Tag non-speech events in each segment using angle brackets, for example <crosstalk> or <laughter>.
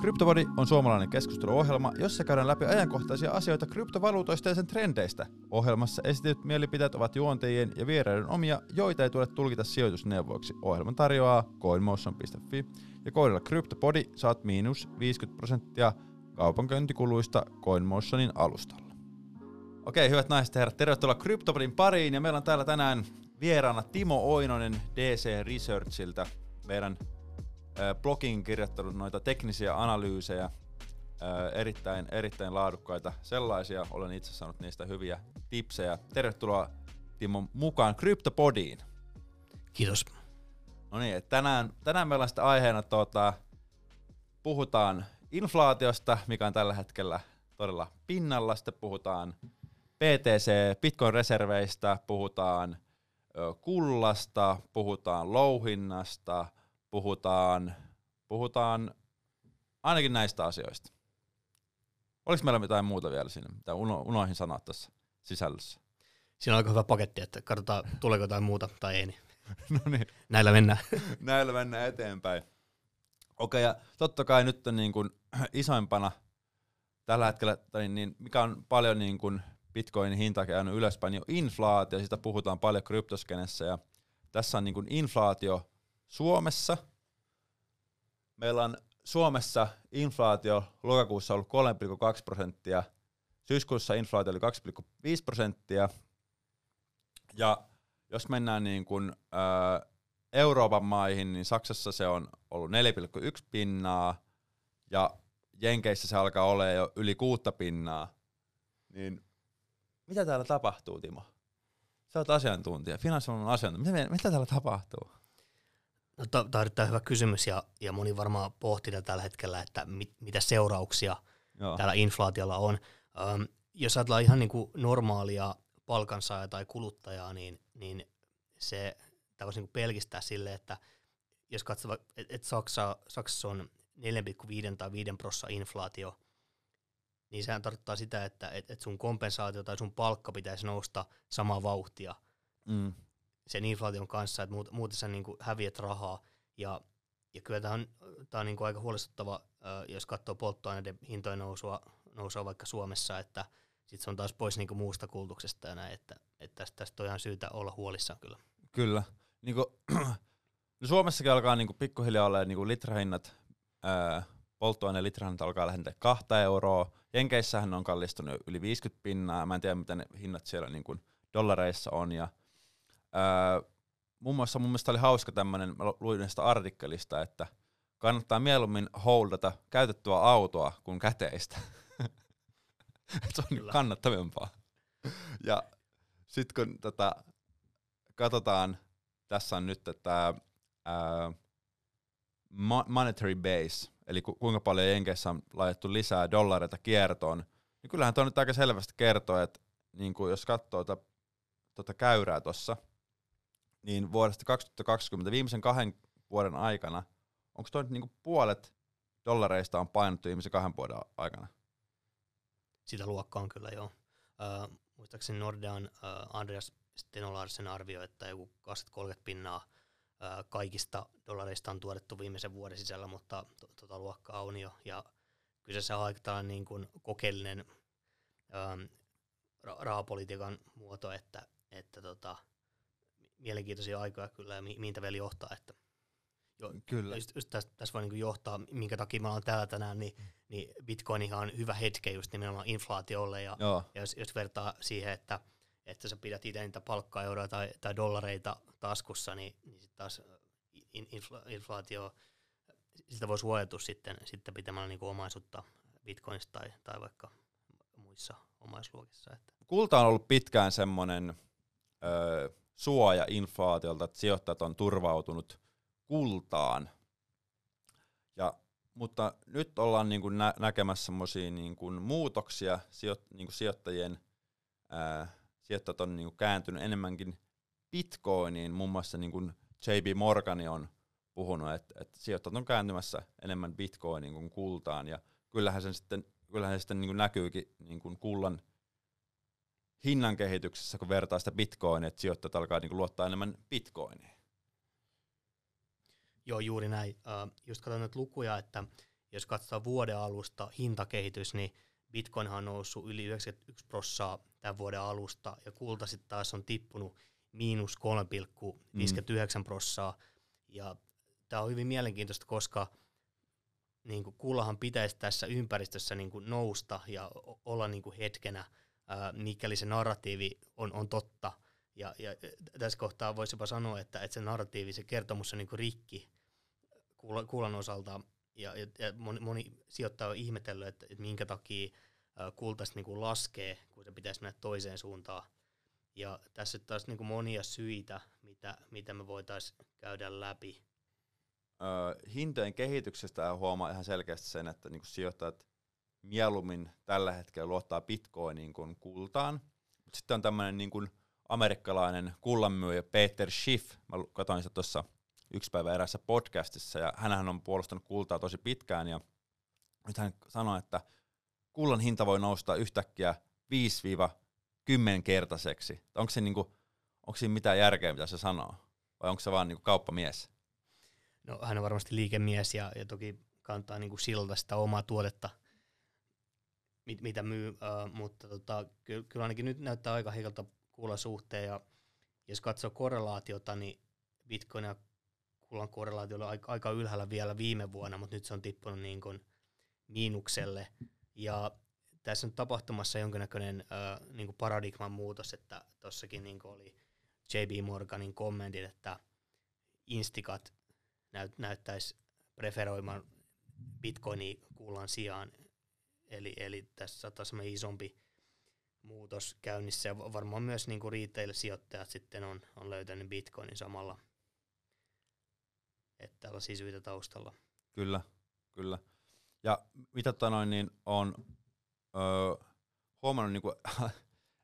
Kryptovodi on suomalainen keskusteluohjelma, jossa käydään läpi ajankohtaisia asioita kryptovaluutoista ja sen trendeistä. Ohjelmassa esitetyt mielipiteet ovat juontajien ja vieraiden omia, joita ei tule tulkita sijoitusneuvoiksi. Ohjelman tarjoaa coinmotion.fi ja koodilla CryptoPodi saat miinus 50 prosenttia kaupankäyntikuluista CoinMotionin alustalla. Okei, hyvät naiset ja herrat, tervetuloa CryptoPodin pariin ja meillä on täällä tänään vieraana Timo Oinonen DC Researchilta, meidän blogin kirjoittanut noita teknisiä analyysejä, erittäin, erittäin laadukkaita sellaisia. Olen itse saanut niistä hyviä tipsejä. Tervetuloa Timo mukaan CryptoPodiin. Kiitos. No niin, tänään, tänään meillä on sitten aiheena tuota, puhutaan inflaatiosta, mikä on tällä hetkellä todella pinnalla. Sitten puhutaan BTC, Bitcoin-reserveistä, puhutaan kullasta, puhutaan louhinnasta – puhutaan, puhutaan ainakin näistä asioista. Oliko meillä mitään muuta vielä siinä, mitä uno, unoihin sanoa tässä sisällössä? Siinä on aika hyvä paketti, että katsotaan tuleeko jotain muuta tai ei. Niin <laughs> no niin. Näillä mennään. <laughs> Näillä mennään eteenpäin. Okei, ja totta kai nyt on niin kuin isoimpana tällä hetkellä, tai niin, mikä on paljon niin kuin Bitcoinin hinta käynyt ylöspäin, niin on inflaatio, sitä puhutaan paljon kryptoskenessä, ja tässä on niin kuin inflaatio Suomessa. Meillä on Suomessa inflaatio lokakuussa ollut 3,2 prosenttia, syyskuussa inflaatio oli 2,5 prosenttia, ja jos mennään niin kuin, ää, Euroopan maihin, niin Saksassa se on ollut 4,1 pinnaa, ja Jenkeissä se alkaa olla jo yli kuutta pinnaa. Niin mitä täällä tapahtuu, Timo? Sä oot asiantuntija, finanssialan asiantuntija. Mitä, mitä täällä tapahtuu? No, tämä on erittäin hyvä kysymys ja, ja moni varmaan pohtii tällä hetkellä, että mit, mitä seurauksia Joo. tällä inflaatiolla on. Öm, jos ajatellaan ihan niin kuin normaalia palkansaajaa tai kuluttajaa, niin, niin se tämä voisi niin pelkistää sille, että jos katsoo, että et Saksa, Saksassa on 4,5 tai 5 prosenttia inflaatio, niin sehän tarkoittaa sitä, että et, et sun kompensaatio tai sun palkka pitäisi nousta samaa vauhtia. Mm sen inflaation kanssa, että muuten sä niin häviät rahaa. Ja, ja kyllä tämä on, tää on niin aika huolestuttava, jos katsoo polttoaineiden hintojen nousua, nousua vaikka Suomessa, että sitten se on taas pois niin muusta kulutuksesta ja näin, että, että tästä, tästä on ihan syytä olla huolissaan kyllä. Kyllä. Niin kuin, no <clears throat> Suomessakin alkaa niin pikkuhiljaa olla niin litrahinnat, ää, polttoaineen litrahinnat alkaa lähentää kahta euroa. Jenkeissähän on kallistunut yli 50 pinnaa. Mä en tiedä, mitä ne hinnat siellä niin kuin dollareissa on. Ja Öö, muun muassa mun mielestä oli hauska tämmöinen, mä luin sitä artikkelista, että kannattaa mieluummin holdata käytettyä autoa kuin käteistä. <laughs> se on Kyllä. kannattavimpaa. ja sitten kun tota, katsotaan, tässä on nyt tämä monetary base, eli ku, kuinka paljon Jenkeissä on laitettu lisää dollareita kiertoon, niin kyllähän tuo nyt aika selvästi kertoo, että niin kuin jos katsoo tuota, tuota käyrää tuossa, niin vuodesta 2020 viimeisen kahden vuoden aikana, onko toi nyt niinku puolet dollareista on painottu viimeisen kahden vuoden aikana? Sitä luokkaa on kyllä joo. Uh, muistaakseni Nordean uh, Andreas Stenolarsen arvio, että joku 20-30 pinnaa uh, kaikista dollareista on tuotettu viimeisen vuoden sisällä, mutta to, tota luokkaa on jo. Ja kyseessä on aika niin kuin kokeellinen um, rahapolitiikan muoto, että, että tota, mielenkiintoisia aikoja kyllä ja mi- mihin tämä vielä johtaa. Että jo, kyllä. Just, just tässä, tässä voi niin johtaa, minkä takia me ollaan täällä tänään, niin, niin Bitcoin on hyvä hetke just nimenomaan inflaatiolle ja, ja jos, jos vertaa siihen, että että sä pidät itse niitä palkkaeuroja tai, tai dollareita taskussa, niin, niin sitten taas in, infla, inflaatio, sitä voi suojata sitten, sitten pitämällä niin omaisuutta Bitcoinista tai, tai vaikka muissa omaisluokissa. Että. Kulta on ollut pitkään semmoinen suoja inflaatiolta, että sijoittajat on turvautunut kultaan. Ja, mutta nyt ollaan niin kuin nä- näkemässä semmoisia niin muutoksia, sijo- niin kuin sijoittajien ää, sijoittajat on niin kuin kääntynyt enemmänkin bitcoiniin, muun muassa niin kuin JB Morgani on puhunut, että, että sijoittajat on kääntymässä enemmän bitcoiniin kuin kultaan, ja kyllähän, sen sitten, kyllähän se sitten niin kuin näkyykin niin kuin kullan hinnan kehityksessä, kun vertaa sitä bitcoinia, että sijoittajat alkaa niin luottaa enemmän bitcoiniin. Joo, juuri näin. Uh, just katsoin nyt lukuja, että Jos katsotaan vuoden alusta hintakehitys, niin Bitcoinhan on noussut yli 91 prossaa tämän vuoden alusta, ja kulta sitten taas on tippunut miinus 3,59 prossaa. Ja tämä on hyvin mielenkiintoista, koska niin kuin kullahan pitäisi tässä ympäristössä niin kuin nousta ja olla niin kuin hetkenä, ää, mikäli se narratiivi on, on totta. Ja, ja tässä kohtaa voisi jopa sanoa, että, että se narratiivi, se kertomus on niin kuin rikki kullan osalta. Ja, ja, ja moni, moni sijoittaja on ihmetellyt, että, että minkä takia kultaista niin kuin laskee, kun se pitäisi mennä toiseen suuntaan. Ja tässä on taas niin kuin monia syitä, mitä, mitä me voitaisiin käydä läpi hintojen kehityksestä huomaa ihan selkeästi sen, että niinku sijoittajat mieluummin tällä hetkellä luottaa bitcoiniin kuin kultaan. Mut sitten on tämmöinen niinku amerikkalainen kullanmyyjä Peter Schiff. Mä katsoin sitä tuossa yksi päivä erässä podcastissa, ja hän on puolustanut kultaa tosi pitkään, ja nyt hän sanoi, että kullan hinta voi nousta yhtäkkiä 5-10 kertaiseksi. Onko, se niinku, onko siinä mitään järkeä, mitä se sanoo? Vai onko se vaan niinku kauppamies? no, hän on varmasti liikemies ja, ja toki kantaa niin kuin silta sitä omaa tuotetta, mit, mitä myy, uh, mutta tota, kyllä, kyllä ainakin nyt näyttää aika heikalta kuulla suhteen ja jos katsoo korrelaatiota, niin Bitcoin ja kullan korrelaatio oli aika, aika ylhäällä vielä viime vuonna, mutta nyt se on tippunut niin kuin miinukselle ja tässä on tapahtumassa jonkinnäköinen uh, niin kuin paradigman muutos, että tuossakin niin oli JB Morganin kommentit, että Instikat näyt, näyttäisi preferoimaan bitcoinia kullan sijaan. Eli, eli tässä saattaa olla isompi muutos käynnissä ja varmaan myös niin kuin retail-sijoittajat sitten on, on löytänyt bitcoinin samalla. Että tällaisia syitä taustalla. Kyllä, kyllä. Ja mitä tota noin, niin on öö, huomannut, niin kuin, <laughs>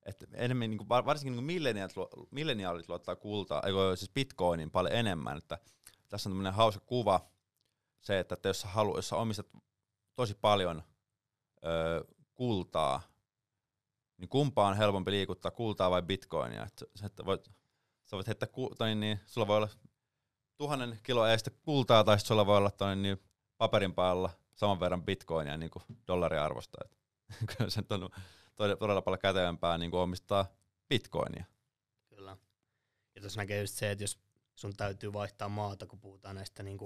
että enemmän, niin kuin, varsinkin niin milleniaalit, milleniaalit luottaa kultaa, eikö siis bitcoinin paljon enemmän, että tässä on tämmöinen hauska kuva, se, että, että jos, halu, jos omistat tosi paljon ö, kultaa, niin kumpaa on helpompi liikuttaa, kultaa vai bitcoinia? Että, että voit, sä voit heittää, tai niin, sulla voi olla tuhannen kiloa eestä kultaa, tai sulla voi olla toi, niin paperin päällä saman verran bitcoinia niin kuin dollaria arvosta. <laughs> Kyllä se on todella paljon kätevämpää niin kuin omistaa bitcoinia. Kyllä. Ja tuossa näkee just se, että jos sun täytyy vaihtaa maata, kun puhutaan näistä niin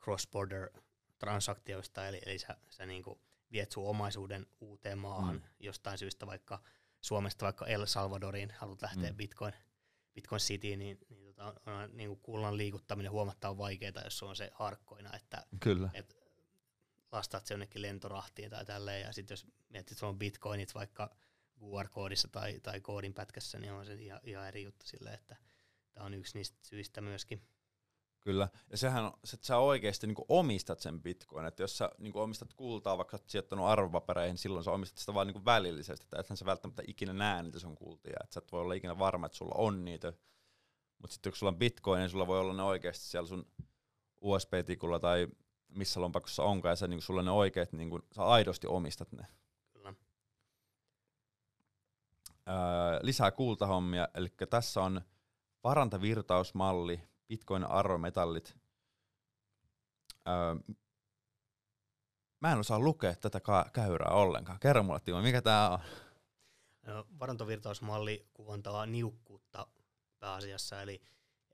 cross-border transaktioista, eli, eli sä, sä niin kuin viet sun omaisuuden uuteen maahan mm. jostain syystä, vaikka Suomesta vaikka El Salvadoriin haluat lähteä mm. Bitcoin, Bitcoin Cityin, niin, niin, tota, on, on niin kuin kullan liikuttaminen huomattavan vaikeaa, jos on se harkkoina, että Kyllä. Et lastaat se jonnekin lentorahtiin tai tälleen, ja sitten jos mietit, että sulla on bitcoinit vaikka QR-koodissa tai, tai koodin pätkässä, niin on se ihan, ihan eri juttu silleen, että – Tämä on yksi niistä syistä myöskin. Kyllä, ja sehän on, että sä oikeasti niin omistat sen bitcoin, että jos sä niin omistat kultaa, vaikka oot sijoittanut arvopapereihin, silloin sä omistat sitä vain niin välillisesti, että ethän sä välttämättä ikinä näe niitä sun kultia, että sä et voi olla ikinä varma, että sulla on niitä, mutta sitten kun sulla on bitcoin, niin sulla voi olla ne oikeasti siellä sun USB-tikulla tai missä lompakossa onkaan, ja sä, niin sulla ne oikeat, niin kuin, sä aidosti omistat ne. Kyllä. Öö, lisää kultahommia, eli tässä on varantavirtausmalli, bitcoin arvometallit. Öö, mä en osaa lukea tätä ka- käyrää ollenkaan. Kerro mulle, Timo, mikä tää on? No, varantovirtausmalli kuvantaa niukkuutta pääasiassa, eli,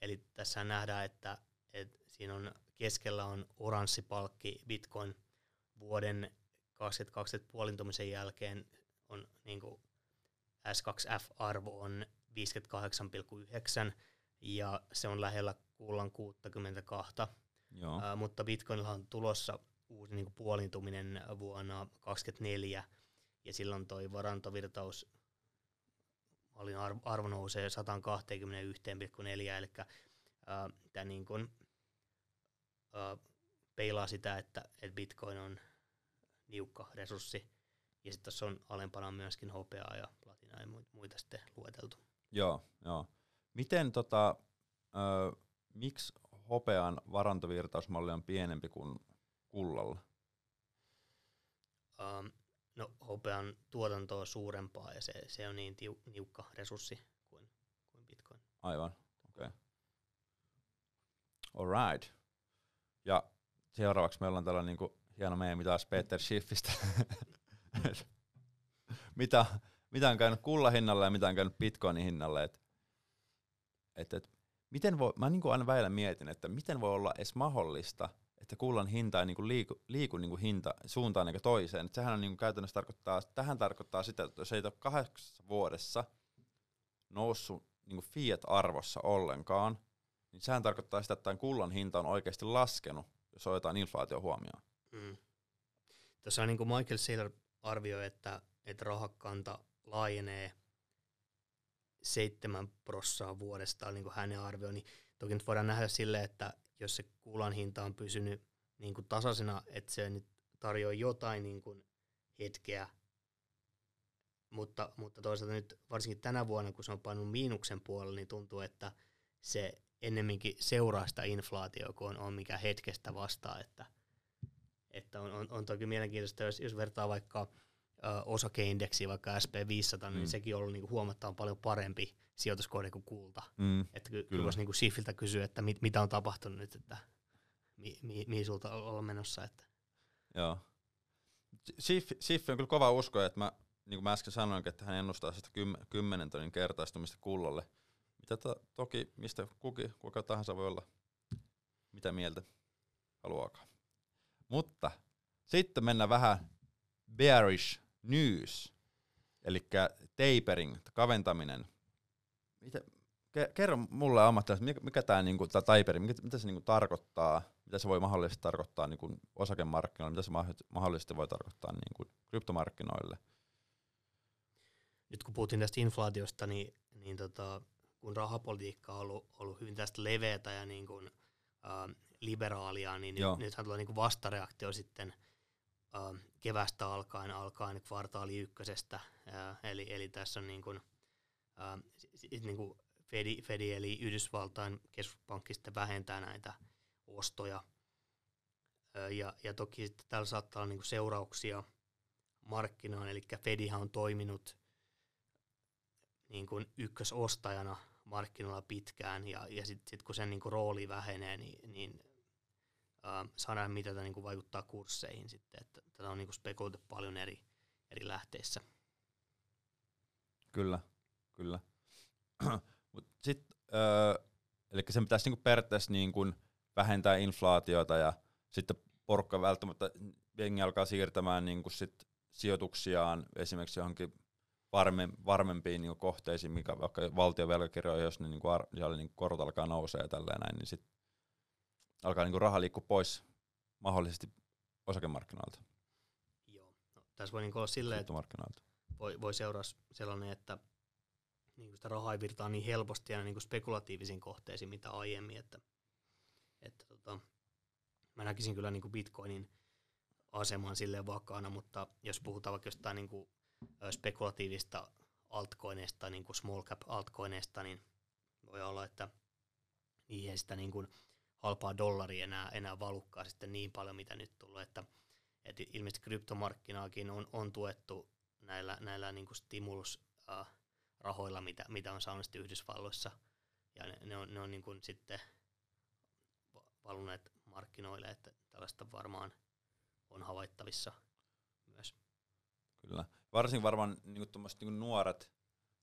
eli tässä nähdään, että, että siinä on keskellä on oranssi palkki Bitcoin vuoden 2020 puolintumisen jälkeen on niin kuin S2F-arvo on 58,9 ja se on lähellä kullan 62. Joo. Uh, mutta Bitcoinilla on tulossa uusi niin puolintuminen vuonna 2024 ja silloin toi varantovirtaus mallin arvo, arvo nousee 121,4, eli tämä niin kuin, uh, peilaa sitä, että, että Bitcoin on niukka resurssi, ja sitten tuossa on alempana myöskin hopeaa ja platinaa ja muita sitten lueteltu. Joo, joo. Miten tota, ö, miksi hopean varantovirtausmalli on pienempi kuin kullalla? Um, no hopean tuotanto on suurempaa ja se, se on niin tiu, niukka resurssi kuin, kuin bitcoin. Aivan, okei. Okay. Alright. Ja seuraavaksi meillä on tällainen niinku hieno meemi taas Peter Schiffistä. <laughs> mitä, mitä on käynyt kullan hinnalle ja mitä on käynyt bitcoinin hinnalle. Et, et, et, miten voi, mä niin kuin aina väillä mietin, että miten voi olla edes mahdollista, että kullan hinta ei niin kuin liiku, liiku niin kuin hinta suuntaan eikä toiseen. Et sehän on niin kuin käytännössä tarkoittaa, tähän tarkoittaa sitä, että jos ei ole kahdeksassa vuodessa noussut niin kuin fiat-arvossa ollenkaan, niin sehän tarkoittaa sitä, että tämän kullan hinta on oikeasti laskenut, jos otetaan inflaatio huomioon. Mm. Tuossa niin kuin Michael Saylor arvioi, että, että rahakanta laajenee seitsemän prossaa vuodesta, niin kuin hänen arvioi, niin toki nyt voidaan nähdä silleen, että jos se kuulan hinta on pysynyt niin kuin tasaisena, että se nyt tarjoaa jotain niin kuin hetkeä, mutta, mutta toisaalta nyt varsinkin tänä vuonna, kun se on painunut miinuksen puolelle, niin tuntuu, että se ennemminkin seuraa sitä inflaatiota, kun on, on mikä hetkestä vastaa, että, että on, on, on toki mielenkiintoista, jos, jos vertaa vaikka osakeindeksiä, vaikka SP500, niin mm. niin sekin on ollut niinku huomattavan paljon parempi sijoituskohde kuin kulta. Mm. Että ky- kyllä voisi niinku Schiffiltä kysyä, että mit, mitä on tapahtunut nyt, että mi, mi, mihin sulta ollaan menossa. Että. Joo. Schiff, Schiff on kyllä kova usko, että mä, niin kuin mä äsken sanoin, että hän ennustaa sitä kym, kymmenen tonnin kertaistumista kullalle. Mitä to, toki, mistä kuki, kuka tahansa voi olla mitä mieltä haluaakaan. Mutta sitten mennään vähän bearish news, eli tapering, kaventaminen. Mitä, kerro mulle ammattilaisesti, mikä, mikä tämä niinku, tapering, mikä, mitä se niinku tarkoittaa, mitä se voi mahdollisesti tarkoittaa niinku osakemarkkinoille, mitä se mahdollisesti voi tarkoittaa niinku kryptomarkkinoille? Nyt kun puhuttiin tästä inflaatiosta, niin, niin tota, kun rahapolitiikka on ollut, ollut hyvin tästä leveätä ja niin kuin, äh, liberaalia, niin nyt, nythän tulee niin vastareaktio sitten – kevästä alkaen, alkaen kvartaali ykkösestä. Eli, eli tässä on niin kuin, niin kuin Fedi, Fedi, eli Yhdysvaltain keskuspankki sitten vähentää näitä ostoja. Ja, ja toki sitten täällä saattaa olla niin kuin seurauksia markkinaan, eli Fedihan on toiminut niin kuin ykkösostajana markkinoilla pitkään, ja, ja sitten sit kun sen niin kuin rooli vähenee, niin, niin äh, saadaan mitä tämä niin vaikuttaa kursseihin sitten, että tätä on niin spekuloitu paljon eri, eri lähteissä. Kyllä, kyllä. <clears throat> Mut sit, äh, eli sen pitäisi niinku periaatteessa niinku vähentää inflaatiota ja sitten porukka välttämättä jengi alkaa siirtämään niinku sit sijoituksiaan esimerkiksi johonkin varme, varmempiin niinku kohteisiin, mikä vaikka valtion velkakirjoja, jos ne niinku ar, niinku korot alkaa nousee ja tälleen näin, niin sit alkaa niinku raha liikkua pois mahdollisesti osakemarkkinoilta. Joo, no, tässä voi niinku olla silleen, että voi, voi seuraa sellainen, että niinku sitä rahaa ei virtaa niin helposti ja niinku spekulatiivisiin kohteisiin mitä aiemmin, että, että tota, mä näkisin kyllä niinku bitcoinin aseman silleen vakaana, mutta jos puhutaan vaikka jostain niinku spekulatiivista altcoineista, niin kuin small cap altcoineista, niin voi olla, että niihin sitä niin kuin halpaa dollaria enää, enää valukkaa sitten niin paljon, mitä nyt tullut, että, että ilmeisesti kryptomarkkinaakin on, on tuettu näillä, näillä niin kuin stimulusrahoilla, äh, mitä, mitä on saanut Yhdysvalloissa, ja ne, ne on, ne on niin kuin sitten valuneet markkinoille, että tällaista varmaan on havaittavissa myös. Kyllä. Varsinkin varmaan niin kuin, niin nuoret,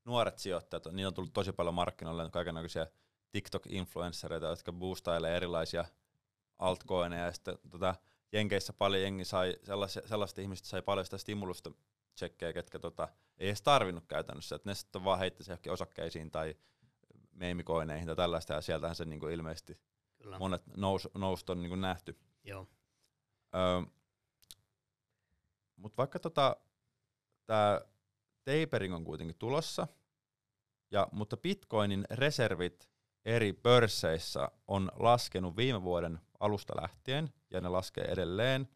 nuoret sijoittajat, niillä on tullut tosi paljon markkinoille kaikenlaisia TikTok-influenssereita, jotka boostailee erilaisia altcoineja, ja sitten tota, Jenkeissä paljon jengi sai, sellaisia, sellaista ihmistä sai paljon sitä stimulusta tsekkejä, ketkä tota, ei edes tarvinnut käytännössä, että ne sitten vaan heitti se johonkin osakkeisiin tai meemikoineihin tai tällaista, ja sieltähän se niinku ilmeisesti Kyllä. monet nous, noust on niinku nähty. Joo. Öö, Mutta vaikka tota, tämä tapering on kuitenkin tulossa, ja, mutta Bitcoinin reservit eri pörsseissä on laskenut viime vuoden alusta lähtien, ja ne laskee edelleen.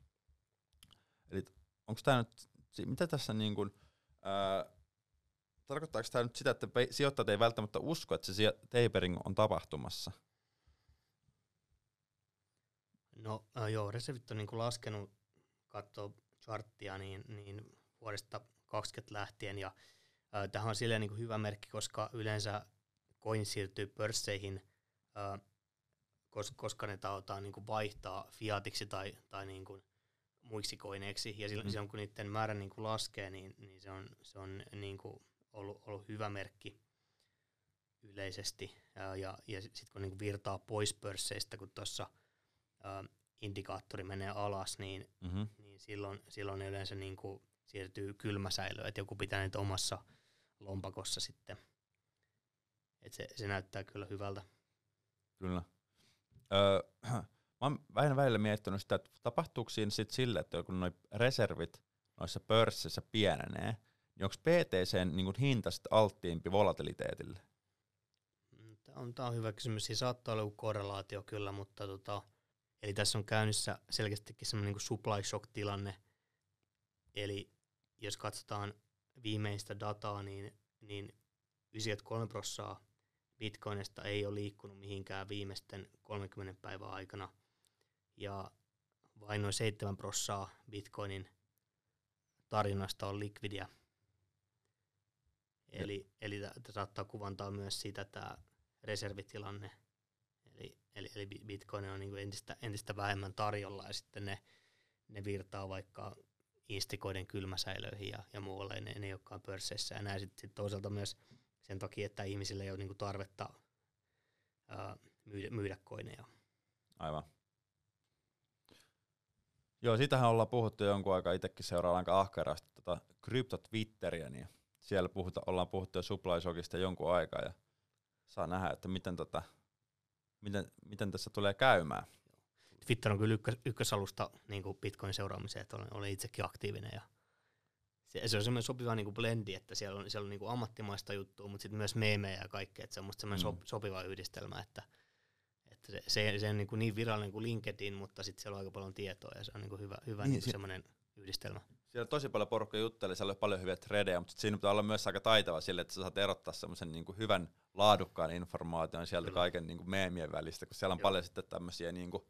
Eli onko tämä nyt, mitä tässä niin kuin, tarkoittaako tämä nyt sitä, että sijoittajat ei välttämättä usko, että se tapering on tapahtumassa? No äh, joo, reservit on niin kuin laskenut, katsoo charttia, niin, niin vuodesta 20 lähtien, ja äh, tähän on silleen niin kuin hyvä merkki, koska yleensä coin siirtyy pörsseihin, koska, ne taotaan niin kuin vaihtaa fiatiksi tai, tai niin kuin, muiksi koineeksi, ja silloin, mm. silloin kun niiden määrä niin kuin laskee, niin, niin se on, se on niin kuin ollut, ollut hyvä merkki yleisesti, ja, ja, ja sitten kun niin kuin virtaa pois pörsseistä, kun tuossa indikaattori menee alas, niin, mm-hmm. niin silloin, silloin yleensä niin kuin siirtyy kylmäsäilöön, että joku pitää niitä omassa lompakossa sitten. Et se, se näyttää kyllä hyvältä. Kyllä. Öö, <clears throat> mä oon vähän välillä miettinyt sitä, että tapahtuuko siinä sitten sille, että kun noi reservit noissa pörssissä pienenee, niin onko PTCn niin hinta sitten alttiimpi volatiliteetille? Mm, Tämä on, tämä on hyvä kysymys. Siinä saattaa olla korrelaatio kyllä, mutta tota, eli tässä on käynnissä selkeästikin semmoinen niin supply shock tilanne. Eli jos katsotaan viimeistä dataa, niin, niin 93 prosenttia Bitcoinista ei ole liikkunut mihinkään viimeisten 30 päivän aikana. Ja vain noin 7 prosenttia Bitcoinin tarjonnasta on likvidia. Eli, eli tämä saattaa kuvantaa myös sitä tämä reservitilanne. Eli, eli, eli Bitcoin on niin entistä, entistä vähemmän tarjolla ja sitten ne, ne virtaa vaikka istikoiden kylmäsäilöihin ja, ja muualle, ne, ne ei olekaan pörsseissä. Ja näin sitten sit toisaalta myös sen takia, että ihmisille ei ole niinku tarvetta ää, myydä, myydä koineja. Aivan. Joo, sitähän ollaan puhuttu jonkun aikaa, itsekin seuraan aika ahkerasti tota krypto-twitteriä, niin siellä puhuta, ollaan puhuttu jo supply jonkun aikaa, ja saa nähdä, että miten, tota, miten, miten tässä tulee käymään. Twitter on kyllä ykkös, ykkösalusta niin kuin Bitcoin seuraamiseen, että olen, olen itsekin aktiivinen ja se, se on semmoinen sopiva niin kuin blendi, että siellä on, siellä on niin kuin ammattimaista juttua, mutta sitten myös meemejä ja kaikkea, että se on musta semmoinen mm. sopiva yhdistelmä, että, että se, se, se on niin, kuin niin virallinen kuin LinkedIn, mutta sitten siellä on aika paljon tietoa ja se on niin kuin hyvä, hyvä niin, niin se, semmoinen yhdistelmä. Siellä tosi paljon porukka jutteli, siellä oli paljon hyviä tredejä, mutta siinä pitää olla myös aika taitava sille, että sä saat erottaa semmoisen niin hyvän laadukkaan informaation sieltä Kyllä. kaiken niin kuin meemien välistä, kun siellä on Joo. paljon sitten tämmöisiä niin kuin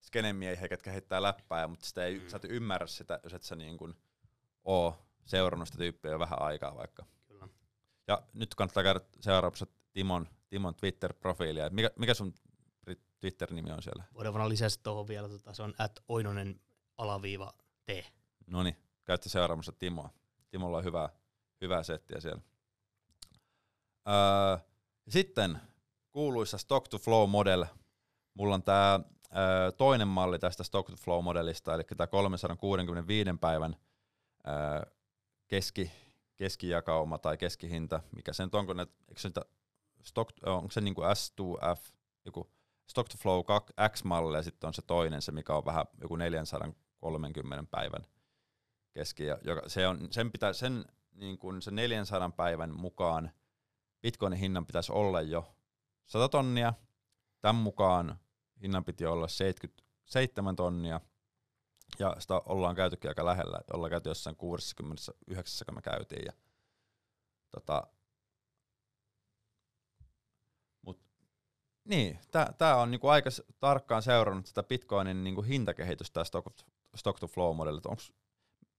skenemiehiä, ketkä heittää läppää, mutta sitä ei, mm. sä et ymmärrä sitä, jos et sä niin kuin oo seurannut sitä tyyppiä jo vähän aikaa vaikka. Kyllä. Ja nyt kannattaa käydä seuraavassa Timon, Timon Twitter-profiilia. Mikä, mikä sun Twitter-nimi on siellä? Voidaan vaan lisätä tuohon vielä, tota, se on at oinonen alaviiva T. No niin, käytte seuraamassa Timoa. Timolla on hyvää, hyvää settiä siellä. Öö, sitten kuuluisa Stock to Flow model. Mulla on tää öö, toinen malli tästä Stock to Flow modelista, eli tämä 365 päivän öö, keski, keskijakauma tai keskihinta, mikä se nyt on, kun ne, eikö se, stock, onko se niin kuin S2F, joku Stock to Flow X-malli ja sitten on se toinen, se mikä on vähän joku 430 päivän keski, ja joka, se on, sen, pitää, sen, niin kuin se 400 päivän mukaan Bitcoinin hinnan pitäisi olla jo 100 tonnia, tämän mukaan hinnan piti olla 77 tonnia, ja sitä ollaan käytykin aika lähellä, ollaan käyty jossain 69, kun me käytiin. Ja, tota, mut, niin, tämä on niinku aika tarkkaan seurannut sitä Bitcoinin niinku hintakehitystä stock, stock to flow modellit.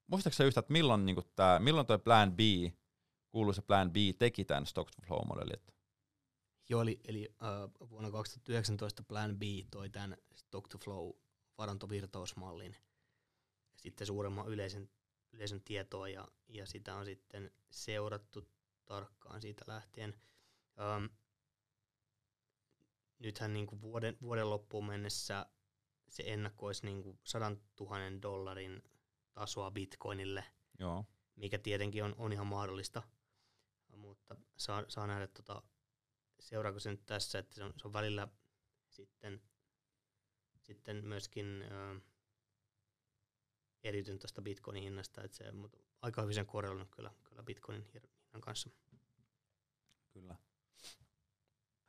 muistaakseni yhtä, että milloin, niinku tää, milloin toi Plan B, kuuluisa Plan B, teki tämän stock to flow modelin? Joo, eli, eli uh, vuonna 2019 Plan B toi tämän stock to flow varantovirtausmallin sitten suuremman yleisen, yleisön tietoa ja, ja sitä on sitten seurattu tarkkaan siitä lähtien. Um, nythän niin kuin vuoden, vuoden loppuun mennessä se ennakkoisi niin kuin 100 000 dollarin tasoa bitcoinille, Joo. mikä tietenkin on, on ihan mahdollista, mutta saa, saa nähdä, tota, seuraako se nyt tässä, että se on, se on välillä sitten, sitten myöskin äh, eriytynyt tuosta bitcoinin hinnasta, että se mutta aika hyvin sen korreloinut kyllä, kyllä bitcoinin hinnan kanssa. Kyllä.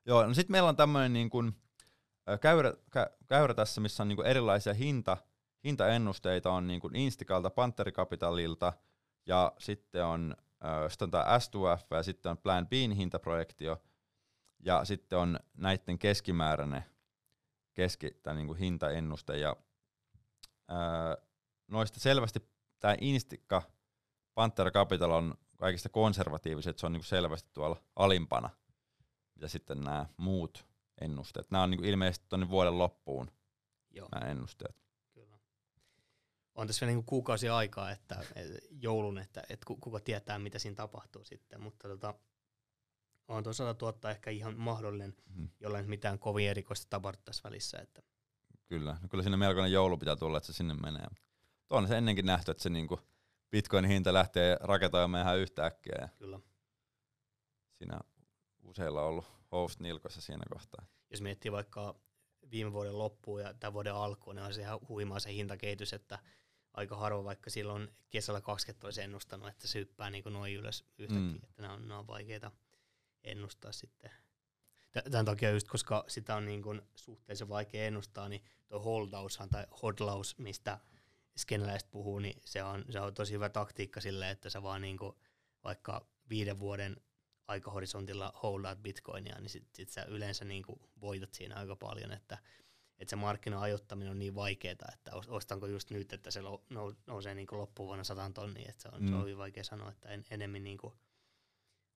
Joo, no sitten meillä on tämmöinen niin kuin, käyrä, kä, käyrä tässä, missä on niin kuin erilaisia hinta, hintaennusteita, on niin kuin Instikalta, Panteri Capitalilta, ja sitten on, äh, sitten on tämä S2F, ja sitten on Plan Bin hintaprojektio, ja sitten on näiden keskimääräinen keski, tai niin kuin hintaennuste, ja äh, noista selvästi tämä Instikka Panther Capital on kaikista konservatiiviset, se on niinku selvästi tuolla alimpana. Ja sitten nämä muut ennusteet. Nämä on niinku ilmeisesti tuonne vuoden loppuun Joo. nämä ennusteet. Kyllä. on tässä vielä niin kuukausia aikaa, että joulun, että, että kuka tietää, mitä siinä tapahtuu sitten, mutta tota, on tuo 100 000 ehkä ihan mahdollinen, hmm. jolla ei mitään kovin erikoista tapahdu tässä välissä. Että. Kyllä, no kyllä sinne melkoinen joulu pitää tulla, että se sinne menee. On se ennenkin nähty, että se niinku bitcoinin hinta lähtee raketoimaan ihan yhtäkkiä. Kyllä. Siinä useilla on ollut host nilkossa siinä kohtaa. Jos miettii vaikka viime vuoden loppuun ja tämän vuoden alkuun, niin on se ihan huimaa se hintakehitys, että aika harva vaikka silloin kesällä 20 olisi ennustanut, että se hyppää niin noin ylös yhtäkkiä, mm. että nämä on, nämä on vaikeita ennustaa sitten. Tämän takia just, koska sitä on niin kuin suhteellisen vaikea ennustaa, niin tuo holdaushan tai hodlaus, mistä skeneläiset puhuu, niin se on, se on tosi hyvä taktiikka sille, että sä vaan niin kuin vaikka viiden vuoden aikahorisontilla holdaat bitcoinia, niin sit, sit sä yleensä niin kuin voitat siinä aika paljon, että että se markkina ajottaminen on niin vaikeaa, että ostanko just nyt, että se nousee niin loppuvuonna 100 tonnia, että se on, mm. se on hyvin vaikea sanoa, että en, enemmän niin kuin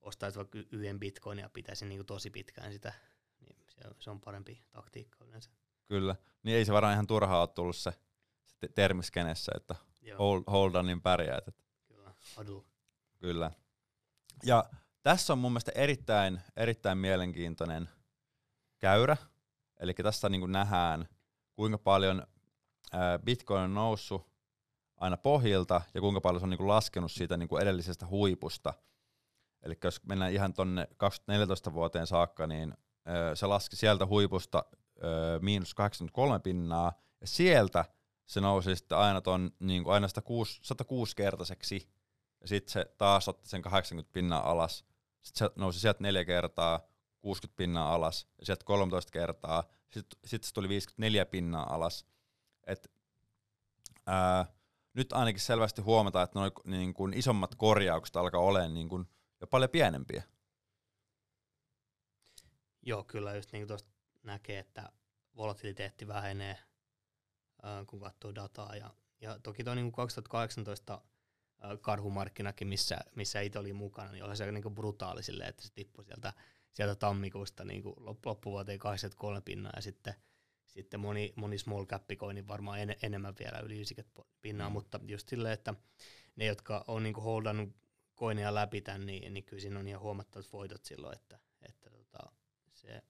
ostaisi vaikka yhden bitcoinia pitäisi niin tosi pitkään sitä, niin se, on, se on parempi taktiikka yleensä. Kyllä, niin ei se varmaan ihan turhaa ole tullut se, termiskenessä, että hold, hold on niin pärjäät. Kyllä, adu. Kyllä. Ja tässä on mun mielestä erittäin, erittäin mielenkiintoinen käyrä. Eli tässä niin nähdään, kuinka paljon Bitcoin on noussut aina pohjilta ja kuinka paljon se on niin laskenut siitä niin edellisestä huipusta. Eli jos mennään ihan tuonne 2014 vuoteen saakka, niin se laski sieltä huipusta miinus 83 pinnaa, ja sieltä se nousi sitten aina, ton, niin kuin aina 106, kertaiseksi, ja sitten se taas otti sen 80 pinnaa alas, sitten se nousi sieltä neljä kertaa, 60 pinnaa alas, ja sieltä 13 kertaa, sitten sit se tuli 54 pinnaa alas. Et, ää, nyt ainakin selvästi huomataan, että noin niin kuin isommat korjaukset alkaa olemaan niin kuin jo paljon pienempiä. Joo, kyllä just niin tuosta näkee, että volatiliteetti vähenee, ää, kun katsoo dataa. Ja, ja toki tuo niin 2018 karhumarkkinakin, missä, missä itse oli mukana, niin oli se niin brutaali silleen, että se tippui sieltä, sieltä tammikuusta niin kuin loppuvuoteen 83 pinnaa ja sitten, sitten moni, moni small cap niin varmaan en, enemmän vielä yli 90 pinnaa, mm. mutta just silleen, että ne, jotka on niin holdannut koineja läpi tämän, niin, niin kyllä siinä on ihan huomattavat voitot silloin, että, että tota, se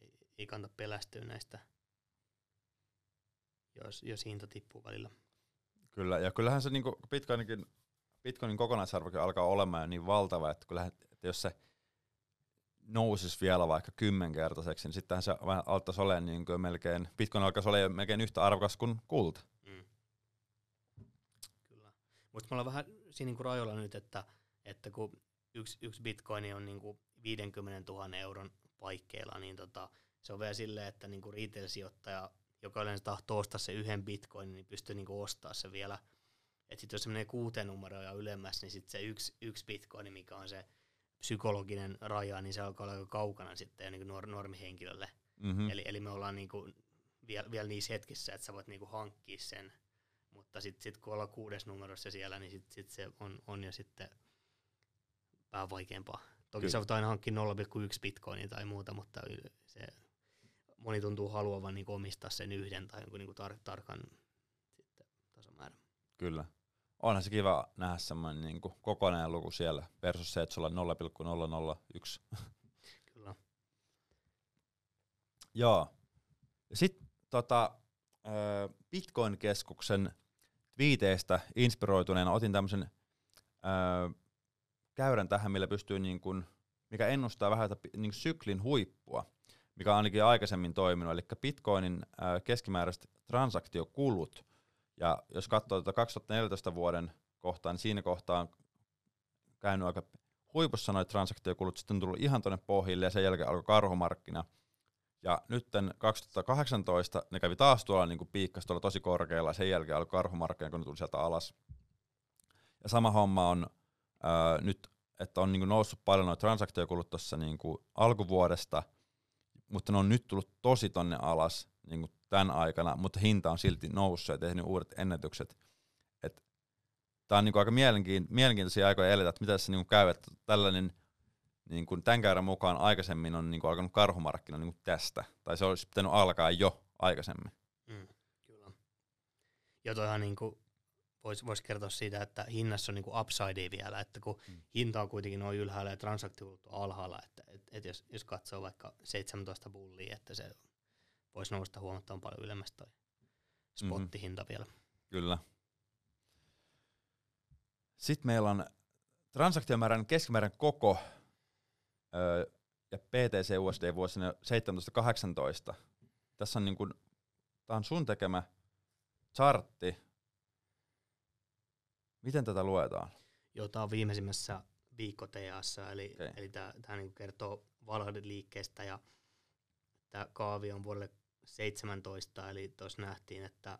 ei, ei kannata pelästyä näistä, jos, jos hinta tippuu välillä. Kyllä, ja kyllähän se niin Bitcoinin, Bitcoinin kokonaisarvokin alkaa olemaan niin valtava, että kyllähän, että jos se nousisi vielä vaikka kymmenkertaiseksi, niin sittenhän se altaisi olemaan niin kuin melkein, Bitcoin alkaisi olemaan melkein yhtä arvokas kuin kulta. Mm. Kyllä. Mutta me ollaan vähän siinä niin rajoilla nyt, että, että kun yksi, yksi bitcoin on niin kuin 50 000 euron paikkeilla, niin tota, se on vielä silleen, että niin kuin retail-sijoittaja joka yleensä tahtoo ostaa se yhden bitcoinin, niin pystyy niinku ostaa se vielä. Että sitten jos se menee kuuteen numeroa ja ylemmäs, niin sitten se yksi, yksi bitcoin, mikä on se psykologinen raja, niin se alkaa olla aika kaukana sitten jo niinku normihenkilölle. Mm-hmm. Eli, eli me ollaan niinku vielä, vielä niissä hetkissä, että sä voit niinku hankkia sen, mutta sitten sit kun ollaan kuudes numerossa siellä, niin sitten sit se on, on jo sitten vähän vaikeampaa. Toki Kyllä. sä voit aina hankkia 0,1 bitcoinia tai muuta, mutta se moni tuntuu haluavan niin omistaa sen yhden tai jonkun niin tar- tarkan sitten, tasomäärän. Kyllä. Onhan se kiva nähdä semmoinen niin kokonainen luku siellä versus se, että sulla on 0,001. <laughs> Kyllä. Joo. Sitten tota, Bitcoin-keskuksen twiiteistä inspiroituneena otin tämmöisen käyrän tähän, millä pystyy niin kuin, mikä ennustaa vähän niin syklin huippua mikä on ainakin aikaisemmin toiminut, eli Bitcoinin keskimääräiset transaktiokulut, ja jos katsoo tätä 2014 vuoden kohtaa, niin siinä kohtaa on käynyt aika huipussa noita transaktiokulut, sitten on tullut ihan tuonne pohjille, ja sen jälkeen alkoi karhumarkkina, ja nyt 2018 ne kävi taas tuolla niin kuin piikkas tuolla tosi korkealla, sen jälkeen alkoi karhumarkkina, kun ne tuli sieltä alas. Ja sama homma on ää, nyt, että on niin kuin noussut paljon noita transaktiokulut tuossa niin alkuvuodesta – mutta ne on nyt tullut tosi tonne alas niin kuin tämän aikana, mutta hinta on silti noussut ja tehnyt uudet ennätykset. Tämä on niin kuin aika mielenkiin, mielenkiintoisia aikoja eletä, että mitä tässä niin kuin käy, että tällainen niin kuin tämän käyrän mukaan aikaisemmin on niin kuin alkanut karhumarkkina niin kuin tästä, tai se olisi pitänyt alkaa jo aikaisemmin. Mm, kyllä. Ja toihan niin kuin voisi vois kertoa siitä, että hinnassa on niinku upside vielä, että kun mm. hinta on kuitenkin noin ylhäällä ja transaktio alhaalla, että et, et jos, jos katsoo vaikka 17 bullia, että se voisi nousta huomattavan paljon ylemmäs toi spottihinta mm-hmm. vielä. Kyllä. Sitten meillä on transaktiomäärän keskimäärän koko öö, ja PTC USD vuosina 17-18. Tässä on niin kuin, tää on sun tekemä chartti. Miten tätä luetaan? Joo, tämä on viimeisimmässä viikko TAS, eli, okay. eli tämä niin kertoo valhadin liikkeestä ja tämä kaavi on vuodelle 17, eli tuossa nähtiin, että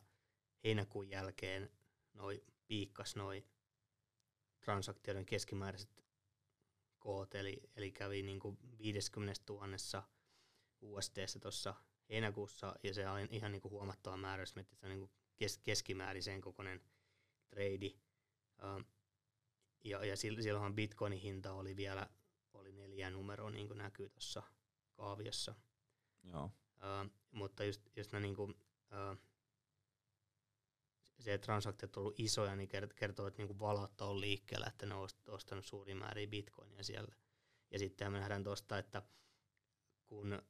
heinäkuun jälkeen noi piikkas noi transaktioiden keskimääräiset koot, eli, eli kävi niin kuin 50 000 USD tuossa heinäkuussa, ja se on ihan niin kuin huomattava määrä, jos miettii, että se on niin kuin kes, keskimäärin kokoinen trade. Uh, ja, ja silloinhan bitcoinin hinta oli vielä oli neljä numeroa, niin kuin näkyy tuossa kaaviossa. Joo. Uh, mutta just, just nämä niin kuin, uh, se, että transaktiot on ollut isoja, niin kertoo, että niin valat on liikkeellä, että ne on ostanut suurin määriä bitcoinia siellä. Ja sitten me nähdään tuosta, että kun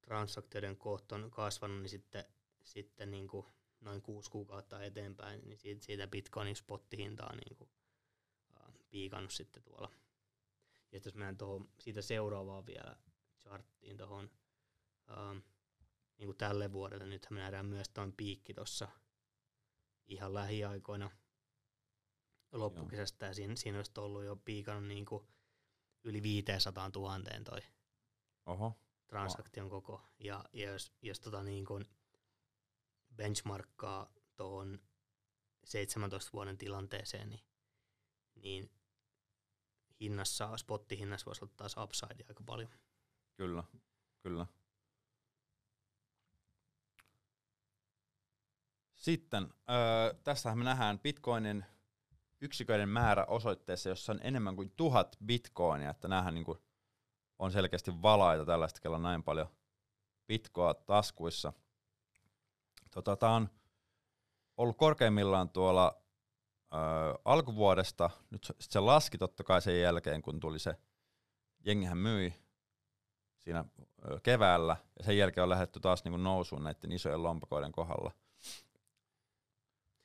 transaktioiden kohta on kasvanut, niin sitten, sitten niin kuin noin kuusi kuukautta eteenpäin, niin siitä, siitä bitcoinin spottihinta on niin kuin, uh, piikannut sitten tuolla. Ja jos mennään tuohon siitä seuraavaan vielä charttiin tuohon uh, niin kuin tälle vuodelle, nyt me nähdään myös tuon piikki tuossa ihan lähiaikoina loppukesästä, ja siinä, siinä olisi ollut jo piikannut niin kuin yli 500 000 toi Oho. transaktion koko. Ja, ja jos, jos tota niin kuin benchmarkkaa tuohon 17 vuoden tilanteeseen, niin, niin hinnassa, spottihinnassa voisi olla taas upside aika paljon. Kyllä, kyllä. Sitten öö, tässähän me nähdään Bitcoinin yksiköiden määrä osoitteessa, jossa on enemmän kuin tuhat bitcoinia, että näähän niin on selkeästi valaita tällaista, on näin paljon bitkoa taskuissa. Tota, Tämä on ollut korkeimmillaan tuolla ö, alkuvuodesta, nyt se, se laski totta kai sen jälkeen, kun tuli se, jengihän myi siinä ö, keväällä, ja sen jälkeen on lähdetty taas niin nousuun näiden isojen lompakoiden kohdalla.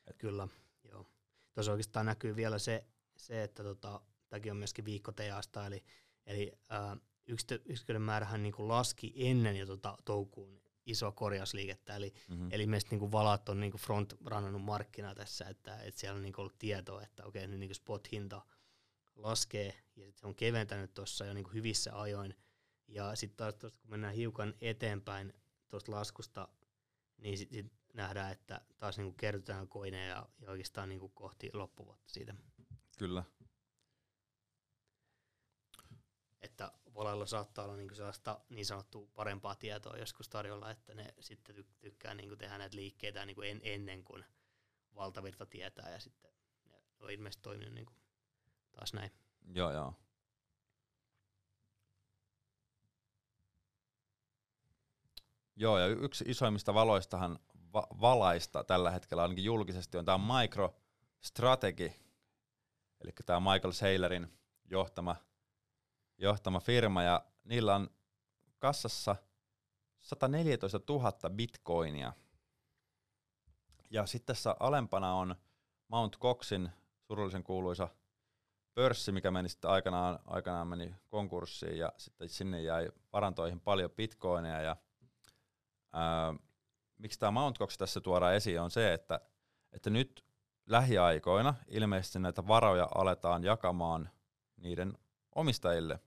Et Kyllä, joo. Tuossa oikeastaan näkyy vielä se, se että tota, tämäkin on myöskin viikko teasta, eli, eli ää, yksiköiden määrähän niin kuin laski ennen jo tota toukuun isoa korjausliikettä, eli, mm-hmm. eli meistä niin kuin valat on niin kuin front rannannut markkinaa tässä, että, että siellä on niin ollut tietoa, että okei, nyt niin kuin spot-hinta laskee, ja sitten se on keventänyt tuossa jo niin kuin hyvissä ajoin, ja sitten taas tuosta, kun mennään hiukan eteenpäin tuosta laskusta, niin sitten sit nähdään, että taas niinku kerrytään koineja ja, ja oikeastaan niinku kohti loppuvuotta siitä. Kyllä. Että volalla saattaa olla niinku sellaista niin sanottua parempaa tietoa joskus tarjolla, että ne sitten ty- tykkää niinku tehdä näitä liikkeitä niinku en, ennen kuin valtavirta tietää ja sitten ne on ilmeisesti toiminut niinku taas näin. Joo, joo. Joo, ja yksi isoimmista valoistahan va- valaista tällä hetkellä ainakin julkisesti on tämä MicroStrategy, eli tämä Michael Saylerin johtama, johtama firma, ja niillä on kassassa 114 000 bitcoinia. Ja sitten tässä alempana on Mount Coxin surullisen kuuluisa pörssi, mikä meni sitten aikanaan, aikanaan meni konkurssiin ja sitten sinne jäi varantoihin paljon bitcoineja ja ää, miksi tämä Mount Cox tässä tuodaan esiin, on se, että, että nyt lähiaikoina ilmeisesti näitä varoja aletaan jakamaan niiden omistajille,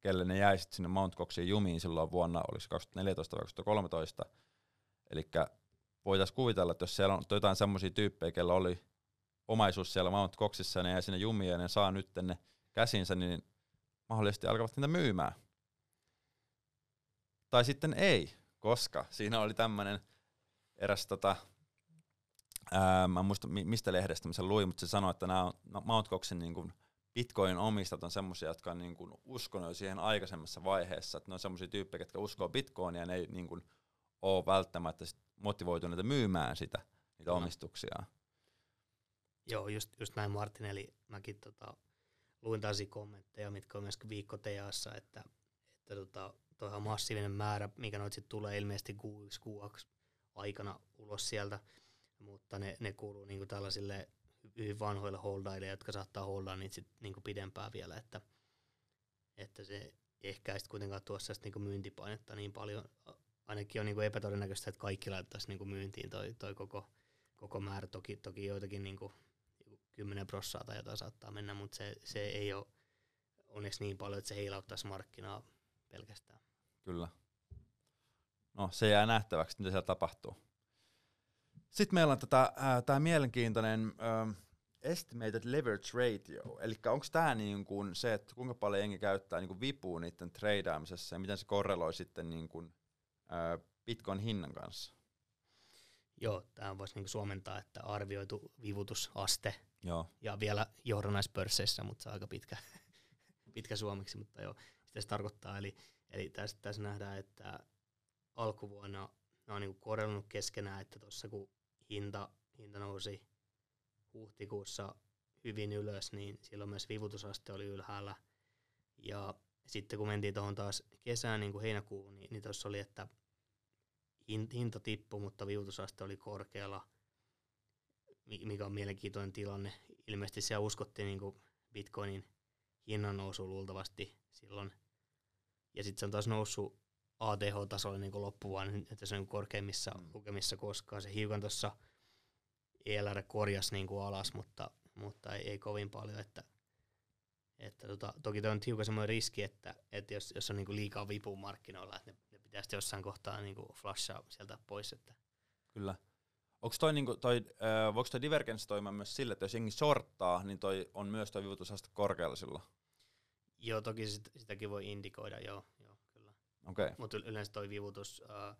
kelle ne jäi sitten sinne Mount Coxiin jumiin silloin vuonna, oliko se 2014 vai 2013. Eli voitaisiin kuvitella, että jos siellä on jotain semmoisia tyyppejä, kellä oli omaisuus siellä Mount Coxissa ja ne jäi sinne jumiin ja ne saa nyt ne käsinsä, niin mahdollisesti alkavat niitä myymään. Tai sitten ei, koska siinä oli tämmöinen eräs tota, ää, mä en muista mistä lehdestä mä sen luin, mutta se sanoi, että nämä no, Mount Coxin niin kuin Bitcoin omistajat on semmoisia, jotka on niin kuin uskonut siihen aikaisemmassa vaiheessa, että ne on semmoisia tyyppejä, jotka uskoo Bitcoinia ja ne ei niin kuin ole välttämättä motivoituneita myymään sitä, niitä no. omistuksia. Joo, just, just näin Martin, eli mäkin tota, luin taas kommentteja, mitkä on myös viikko teassa, että, että tota, toihan massiivinen määrä, mikä noit sitten tulee ilmeisesti Q1, Q2 aikana ulos sieltä, mutta ne, ne kuuluu niinku tällaisille hyvin vanhoille holdaille, jotka saattaa holdaa niitä sit niinku pidempään vielä, että, että se ehkä ei kuitenkaan tuossa niinku myyntipainetta niin paljon. Ainakin on niinku epätodennäköistä, että kaikki laittaisi niinku myyntiin toi, toi koko, koko määrä. Toki, toki joitakin niinku 10 prossaa tai jotain saattaa mennä, mutta se, se ei ole onneksi niin paljon, että se heilauttaisi markkinaa pelkästään. Kyllä. No, se jää nähtäväksi, mitä siellä tapahtuu. Sitten meillä on tämä mielenkiintoinen äh, estimated leverage ratio, eli onko tämä niin kuin se, että kuinka paljon jengi käyttää niin kuin vipua niiden treidaamisessa ja miten se korreloi sitten niin kuin, äh, Bitcoin hinnan kanssa? Joo, tämä voisi niin suomentaa, että arvioitu vivutusaste joo. ja vielä johdannaispörsseissä, mutta se on aika pitkä, <laughs> pitkä suomeksi, mutta joo, sitä se tarkoittaa. Eli, eli tässä, tässä nähdään, että alkuvuonna ne on niin korrellut keskenään, että tuossa kun hinta, hinta nousi huhtikuussa hyvin ylös, niin silloin myös vivutusaste oli ylhäällä. Ja sitten kun mentiin tuohon taas kesään, niin kuin heinäkuuhun, niin, niin tuossa oli, että hinta tippui, mutta vivutusaste oli korkealla, mikä on mielenkiintoinen tilanne. Ilmeisesti siellä uskottiin niin kuin bitcoinin hinnan nousu luultavasti silloin. Ja sitten se on taas noussut ATH-tasolle niin loppuvuonna, että se on korkeimmissa mm. lukemissa koskaan. Se hiukan tuossa ELR korjasi niin kuin alas, mutta, mutta ei, ei, kovin paljon. Että, että tota, toki tuo on hiukan semmoinen riski, että, että jos, jos on niin kuin liikaa vipun markkinoilla, että ne, ne pitäisi jossain kohtaa niin kuin flashaa sieltä pois. Että. Kyllä. Onko toi, niinku, toi, äh, voiko toi divergence toimia myös sille, että jos jengi shorttaa, niin toi on myös toi vivutusaste korkealla silloin? Joo, toki sit, sitäkin voi indikoida, joo. joo kyllä. Okay. Mutta yleensä toi vivutus äh,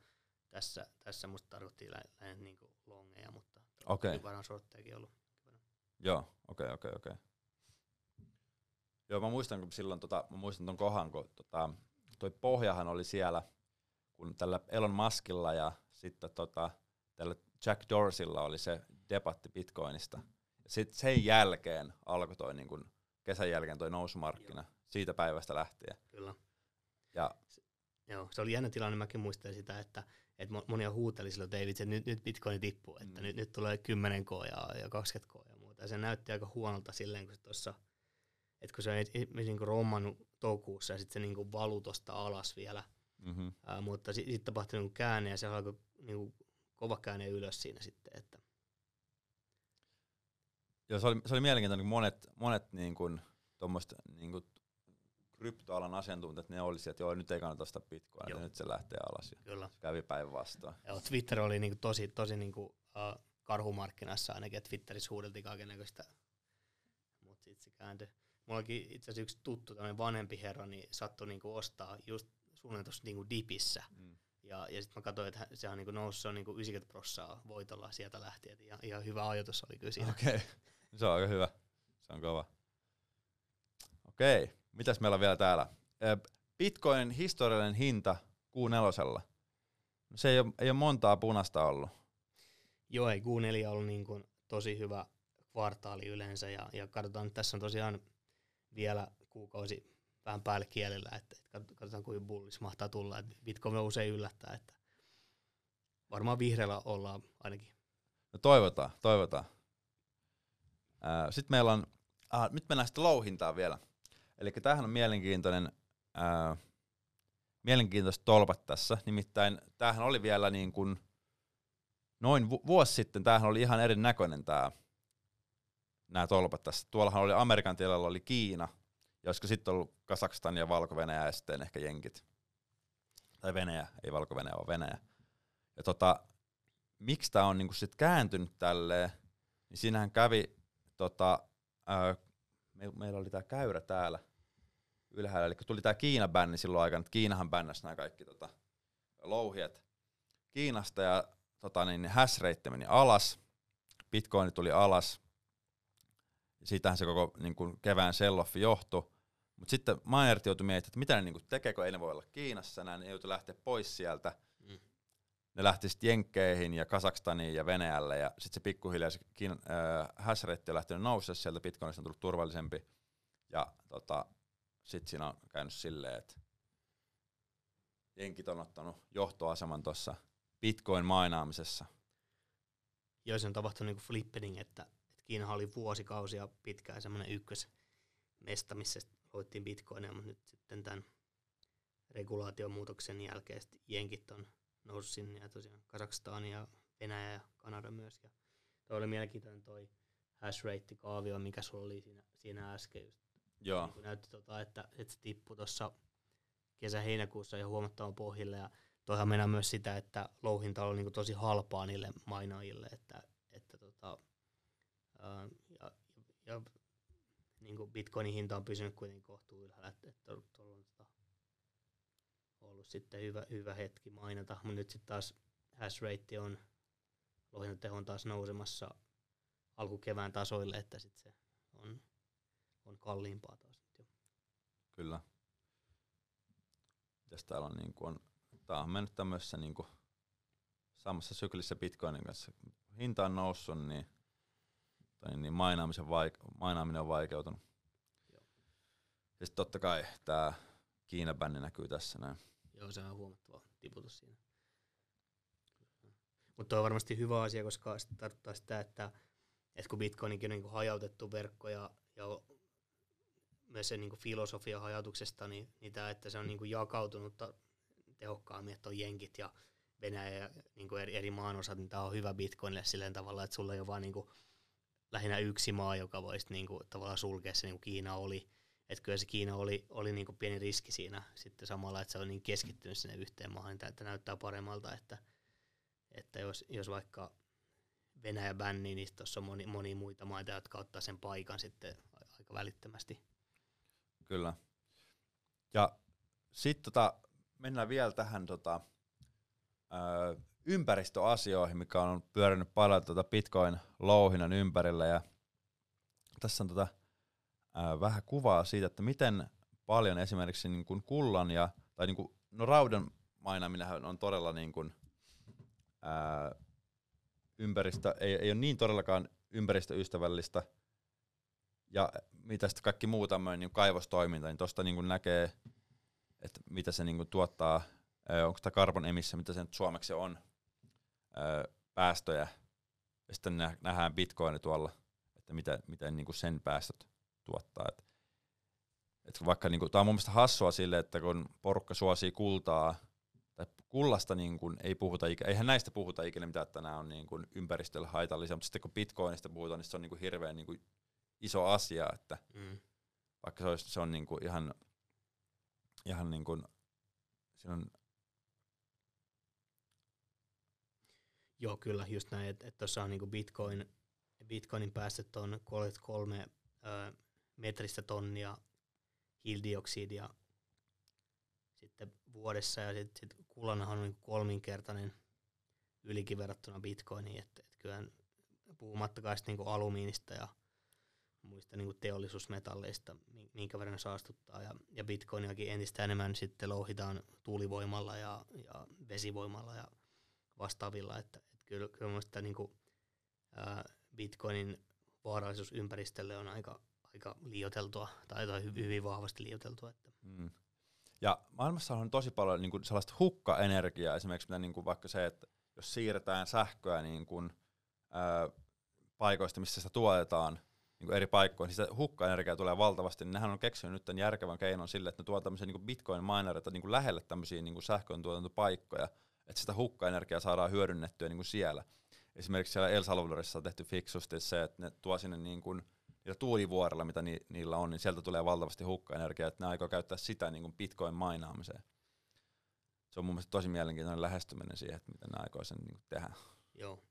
tässä, tässä musta tarkoitti lähinnä niinku longeja, mutta okay. varmaan shorttejakin ollut. Joo, okei, okay, okei, okay, okei. Okay. Joo, mä muistan, kun silloin, tota, mä muistan ton kohan, kun tota, toi pohjahan oli siellä, kun tällä Elon Muskilla ja sitten tota, tällä Jack Dorsilla oli se debatti Bitcoinista. Sitten sen jälkeen alkoi toi niin kun, kesän jälkeen toi nousumarkkina, Joo. siitä päivästä lähtien. Kyllä. Ja, se, joo, se oli jännä tilanne, mäkin muistan sitä, että, että monia huuteli silloin että nyt, nyt Bitcoin tippuu, että mm. nyt, nyt tulee 10 k ja, ja 20 k ja muuta. Ja se näytti aika huonolta silleen, kun se tuossa, että kun se on niin rommannut toukokuussa ja sitten se niin valu tuosta alas vielä, mm-hmm. Ää, mutta sitten sit tapahtui niin käänne ja se alkoi niin kova käänne ylös siinä sitten. Että. Joo, se oli, se oli mielenkiintoinen, kun monet, monet niin kuin, niin kuin kryptoalan asiantuntijat, ne oli että joo, nyt ei kannata ostaa bitcoin, nyt se lähtee alas. Kyllä. Se kävi päivän vastaan. Joo, Twitter oli niinku tosi, tosi niinku, uh, karhumarkkinassa ainakin, että Twitterissä huudeltiin kaikenlaista, mutta sitten se kääntyi. Mullakin itse asiassa yksi tuttu, tämmöinen vanhempi herra, niin sattui niinku ostaa just suunnilleen tuossa niinku dipissä. Mm. Ja, ja sitten mä katsoin, että se on niinku noussut, se on niinku 90 prossaa voitolla sieltä lähtien. Ja ihan hyvä ajatus oli kyllä siinä. Okei, okay. se on aika hyvä. Se on kova. Okei, okay. Mitäs meillä on vielä täällä? Bitcoinin historiallinen hinta Q4. Se ei ole, ei ole montaa punasta ollut. Joo, ei Q4 ollut niin kuin tosi hyvä kvartaali yleensä. Ja, ja katsotaan, että tässä on tosiaan vielä kuukausi vähän päälle kielellä, että, että katsotaan kuinka bullis mahtaa tulla. Että Bitcoin usein yllättää, että varmaan vihreällä ollaan ainakin. No toivotaan, toivotaan. Sitten meillä on, ah, nyt mennään sitten louhintaan vielä. Eli tämähän on mielenkiintoinen, ää, mielenkiintoiset tolpat tässä. Nimittäin tämähän oli vielä niin kuin noin vu- vuosi sitten, tämähän oli ihan erinäköinen tämä nämä tolpat tässä. Tuollahan oli Amerikan tilalla oli Kiina, ja olisiko sitten ollut Kasakstan ja valko ja sitten ehkä Jenkit. Tai Venäjä, ei valko vaan Venäjä. Ja tota, miksi tämä on niinku sit kääntynyt tälleen, niin siinähän kävi, tota, ää, me, meillä oli tämä käyrä täällä ylhäällä, eli kun tuli tämä Kiina-bänni silloin aikana, että Kiinahan bännäsi nämä kaikki tota, louhiet Kiinasta, ja tota, niin, hash rate meni alas, bitcoin tuli alas, siitähän se koko niin kuin kevään selloffi johtui. Mutta sitten Mayerit joutui miettimään, että mitä ne niin kuin tekee, kun ei ne voi olla Kiinassa, näin ne joutui lähteä pois sieltä. Mm. ne lähti sitten Jenkkeihin ja Kasakstaniin ja Venäjälle ja sitten se pikkuhiljaa se äh, hash rate on lähtenyt nousemaan, sieltä Bitcoinista on tullut turvallisempi ja tota, sitten siinä on käynyt silleen, että jenkit on ottanut johtoaseman tuossa Bitcoin-mainaamisessa. Joo, se on tapahtunut niin flippening, että, että Kiina oli vuosikausia pitkään semmoinen ykkösmesta, missä hoittiin bitcoinia, mutta nyt sitten tämän regulaatiomuutoksen jälkeen jenkit on noussut sinne ja tosiaan Kazakstan ja Venäjä ja Kanada myös. Ja toi oli mielenkiintoinen toi hash rate kaavio, mikä sulla oli siinä, siinä äsken just. Joo. Niin näytti tota, että, että se tippui tuossa kesä-heinäkuussa jo huomattavan pohjille ja toihan mennään myös sitä, että louhinta on niin tosi halpaa niille mainaajille, että, että tota, ää, ja, ja niin bitcoinin hinta on pysynyt kuitenkin kohtuu ylhäällä, että, että tuolla on tota, ollut sitten hyvä, hyvä hetki mainata, mutta nyt sitten taas hash rate on louhintateho on taas nousemassa alkukevään tasoille, että sitten se on, on kalliimpaa taas nyt jo. Kyllä. Mitäs täällä on, niin kuin on, tää on mennyt tämmöisessä niin kuin, samassa syklissä Bitcoinin kanssa. Hinta on noussut, niin, tai niin mainaamisen vaik- mainaaminen on vaikeutunut. Joo. Ja sitten totta kai tämä Kiina-bänni näkyy tässä näin. Joo, se on huomattava tiputus siinä. Mutta on varmasti hyvä asia, koska se tarkoittaa sitä, että, että kun Bitcoininkin on niin hajautettu verkko ja, ja myös se niin kuin filosofia hajautuksesta, niin, niin tämä, että se on niin kuin jakautunut tehokkaammin, että on jenkit ja Venäjä ja niin kuin eri, eri maanosat, niin tämä on hyvä Bitcoinille silleen tavalla, että sulla ei ole vaan niin kuin lähinnä yksi maa, joka voisi niin kuin tavallaan sulkea se, niin kuin Kiina oli. Että kyllä se Kiina oli, oli niin kuin pieni riski siinä sitten samalla, että se on niin keskittynyt sinne yhteen maahan, niin että näyttää paremmalta, että, että jos, jos vaikka Venäjä bänni, niin tuossa on moni, moni muita maita, jotka ottaa sen paikan sitten aika välittömästi. Kyllä. Ja sitten tota, mennään vielä tähän tota, ö, ympäristöasioihin, mikä on pyörinyt paljon tota Bitcoin-louhinnan ympärillä. Ja tässä on tota, ö, vähän kuvaa siitä, että miten paljon esimerkiksi niin kuin kullan ja, tai niin kuin, no raudan mainaaminen on todella niin kuin, ää, ympäristö, ei, ei ole niin todellakaan ympäristöystävällistä, ja mitä sitten kaikki muu tämmöinen niin kaivostoiminta, niin tuosta niin näkee, että mitä se niin tuottaa, onko tämä carbon emissio, mitä se nyt suomeksi on, päästöjä, ja sitten nähdään bitcoini tuolla, että mitä, miten niin sen päästöt tuottaa. Et, et vaikka niin tämä on mun mielestä hassua sille, että kun porukka suosii kultaa, tai kullasta niin kuin ei puhuta, eihän näistä puhuta ikinä mitään, että nämä on niin kuin ympäristölle haitallisia, mutta sitten kun bitcoinista puhutaan, niin se on niin kuin hirveän niin kuin iso asia, että mm. vaikka se, olisi, se on niin kuin ihan, ihan niin kuin, siinä on Joo, kyllä, just näin, että tuossa on niin Bitcoin, Bitcoinin päästöt on 33 ö, metristä tonnia hiilidioksidia sitten vuodessa, ja sitten sit kullanahan on niin kolminkertainen ylikin verrattuna Bitcoiniin, että et kyllä puhumattakaan niin alumiinista ja muista niin teollisuusmetalleista, minkä verran saastuttaa, ja, ja Bitcoiniakin entistä enemmän sitten louhitaan tuulivoimalla ja, ja vesivoimalla ja vastaavilla, että, että kyllä, kyllä minusta niin kuin, ää, Bitcoinin vaarallisuus ympäristölle on aika, aika liioteltua, tai, tai hyvin vahvasti liioteltua. Että. Mm. Ja maailmassa on tosi paljon niin kuin sellaista hukkaenergiaa, esimerkiksi mitä, niin kuin vaikka se, että jos siirretään sähköä niin kuin, ää, paikoista, missä sitä tuotetaan, niin eri paikkoihin, niin sitä hukkaenergiaa tulee valtavasti, niin nehän on keksinyt nyt tämän järkevän keinon sille, että ne tuovat tämmöisiä niin bitcoin-minereita niin lähelle tämmöisiä niin sähkön tuotantopaikkoja, että sitä hukkaenergiaa saadaan hyödynnettyä niin siellä. Esimerkiksi siellä El Salvadorissa on tehty fiksusti se, että ne tuo sinne niin kuin niillä tuulivuorilla, mitä ni, niillä on, niin sieltä tulee valtavasti hukkaenergiaa, että ne aikoo käyttää sitä niin bitcoin-mainaamiseen. Se on mun mielestä tosi mielenkiintoinen lähestyminen siihen, että miten ne aikoo sen niin tehdä. Joo.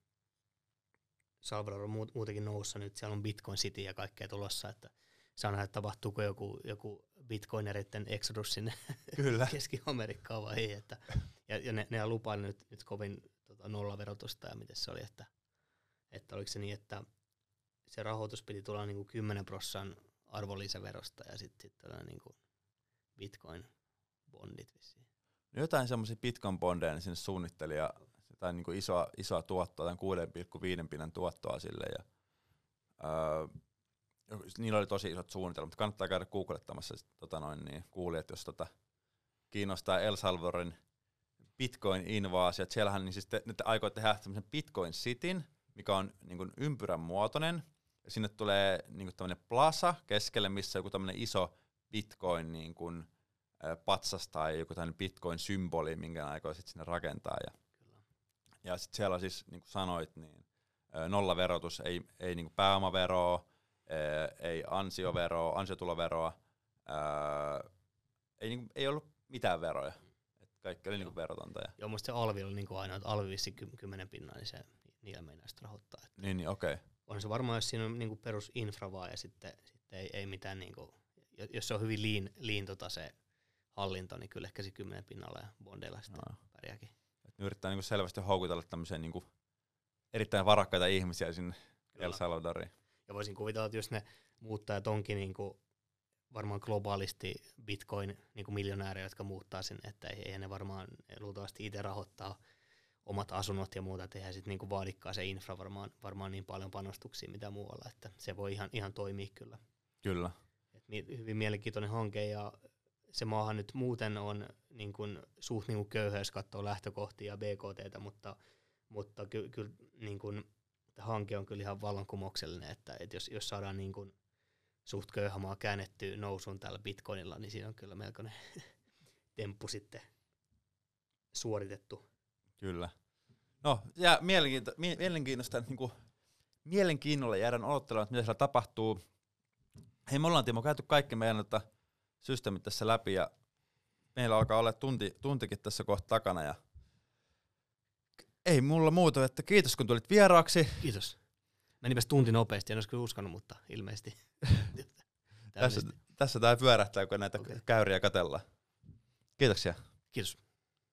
Salvador on muutenkin noussa nyt, siellä on Bitcoin City ja kaikkea tulossa, että saa nähdä, että tapahtuuko joku, joku bitcoinereiden exodus sinne Kyllä. <laughs> Keski-Amerikkaan vai ei. Että, ja, ja ne, ne lupaa nyt, nyt kovin tota, nollaverotusta ja miten se oli, että, että oliko se niin, että se rahoitus piti tulla niin kuin 10 prossan arvonlisäverosta ja sitten sit, sit niin kuin bitcoin-bondit vissiin. No jotain semmoisia bitcoin bondeja niin sinne suunnitteli tai niinku isoa, isoa tuottoa, tai 6,5 pinnan tuottoa sille. Ja, öö, niillä oli tosi isot suunnitelmat. Kannattaa käydä googlettamassa tota noin, niin kuulijat, jos tota, kiinnostaa El Salvadorin Bitcoin-invaasiot. Siellähän niin siis te, ne aikoo tehdä tämmöisen Bitcoin Cityn, mikä on niin kuin ympyrän muotoinen. Ja sinne tulee niin kuin tämmöinen plaza keskelle, missä joku tämmöinen iso Bitcoin niin kuin, äh, patsas tai joku tämmöinen Bitcoin-symboli, minkä aikoo sitten sinne rakentaa. Ja, ja sitten siellä siis, niin kuin sanoit, niin nollaverotus, ei, ei niin kuin pääomaveroa, ei ansioveroa, ansiotuloveroa, ei, niin kuin, ei ollut mitään veroja. Et kaikki oli niin kuin verotonta. Ja. Joo, musta se alvi oli niin kuin aina, että alvi vissi ky- kymmenen pinnaa, niin se niillä meinaa sitten rahoittaa. Että Niin, niin okei. Okay. on se varmaan, jos siinä on niin kuin perusinfra vaan ja sitten, sitten ei, ei mitään, niin kuin, jos se on hyvin liin, liin tota se hallinto, niin kyllä ehkä se kymmenen pinnalla ja bondeilla sitten No. pärjääkin. Ne yrittää niin kuin selvästi houkutella tämmöisiä niin kuin erittäin varakkaita ihmisiä sinne Kyllä. El Salvadoriin. Ja voisin kuvitella, että jos ne muuttajat onkin niin kuin varmaan globaalisti bitcoin niin miljonäärejä, jotka muuttaa sinne, että ei, eihän ne varmaan luultavasti itse rahoittaa omat asunnot ja muuta, että eihän sitten niin vaadikkaa se infra varmaan, varmaan niin paljon panostuksia mitä muualla, että se voi ihan, ihan toimia kyllä. Kyllä. Et hyvin mielenkiintoinen hanke ja se maahan nyt muuten on niin kuin, suht niin kuin köyhä, jos katsoo lähtökohtia ja BKTtä, mutta, mutta ky- kyllä niin kuin, hanke on kyllä ihan vallankumouksellinen, että, että jos, jos saadaan niin kuin, suht köyhä maa käännettyä nousuun tällä bitcoinilla, niin siinä on kyllä melkoinen <laughs> temppu sitten suoritettu. Kyllä. No, ja mielenkiinto, mie- mielenkiintoista, niin kuin, mielenkiinnolla jäädään odottelemaan, että mitä siellä tapahtuu. Hei, me ollaan Timo käyty kaikki meidän tota, systeemit tässä läpi ja meillä alkaa olla tunti, tuntikin tässä kohta takana ja ei mulla muuta, että kiitos kun tulit vieraaksi. Kiitos. Menipäs tunti nopeasti, en olisi kyllä uskonut, mutta ilmeisesti. <laughs> Tässä, tässä tää pyörähtää, kun näitä Okei. käyriä katellaan. Kiitoksia. Kiitos.